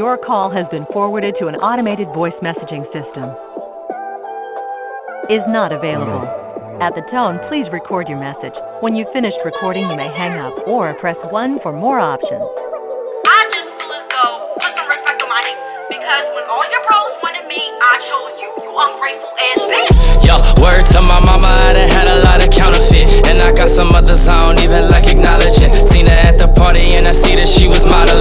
Your call has been forwarded to an automated voice messaging system. Is not available. At the tone, please record your message. When you've finished recording, you may hang up or press 1 for more options. I just feel as though put some respect on my name because when all your pros wanted me, I chose you. You ungrateful ass bitch. Yo, word to my mama, I done had a lot of counterfeit. And I got some others I don't even like acknowledging. Seen her at the party and I see that she was modeling.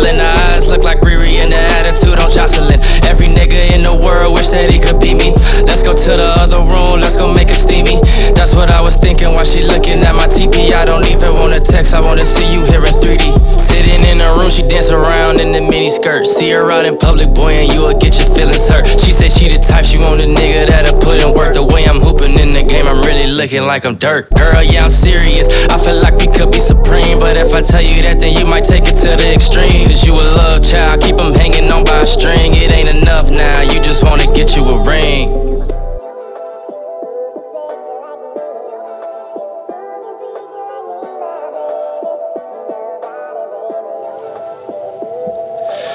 To the other room, let's go make it steamy. That's what I was thinking while she looking at my TP. I don't even wanna text, I wanna see you here in 3D. Sitting in her room, she dance around in the mini skirt. See her out in public, boy, and you will get your feelings hurt. She said she the type, she want a nigga that'll put in work. The way I'm hooping in the game, I'm really looking like I'm dirt. Girl, yeah, I'm serious. I feel like we could be supreme. But if I tell you that, then you might take it to the extreme. Cause you a love child, keep them hanging on by a string. It ain't enough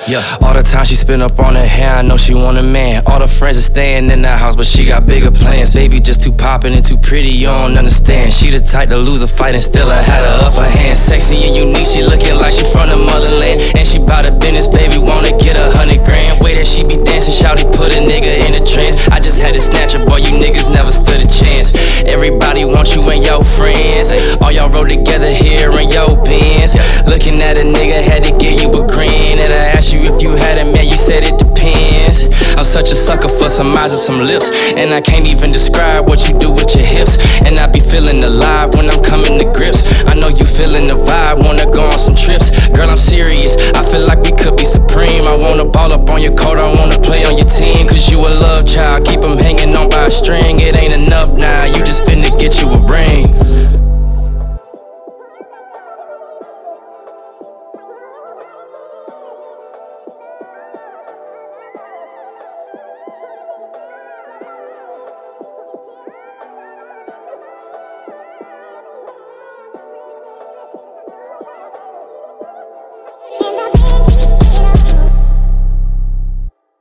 Yeah, all the time she spend up on her hair, I know she want a man. All the friends are staying in that house, but she got bigger plans. Baby, just too poppin' and too pretty, you don't understand. She the type to lose a fight and still I had her upper hand. Sexy and unique, she looking like she from the motherland. And she bout her business, baby, wanna get a hundred grand. Way that she be dancing, shouty put a nigga in a trance. I just had to snatch her, boy, you niggas never stood a chance. Everybody want you and your friends. All y'all rode together here in your pins. Looking at a nigga, had to give you a grin. And I asked such a sucker for some eyes and some lips. And I can't even describe what you do with your hips. And I be feeling alive when I'm coming to grips. I know you feeling the vibe, wanna go on some trips. Girl, I'm serious. I feel like we could be supreme. I wanna ball up on your coat, I wanna play on your team. Cause you a love child, keep them hanging on by a string. It ain't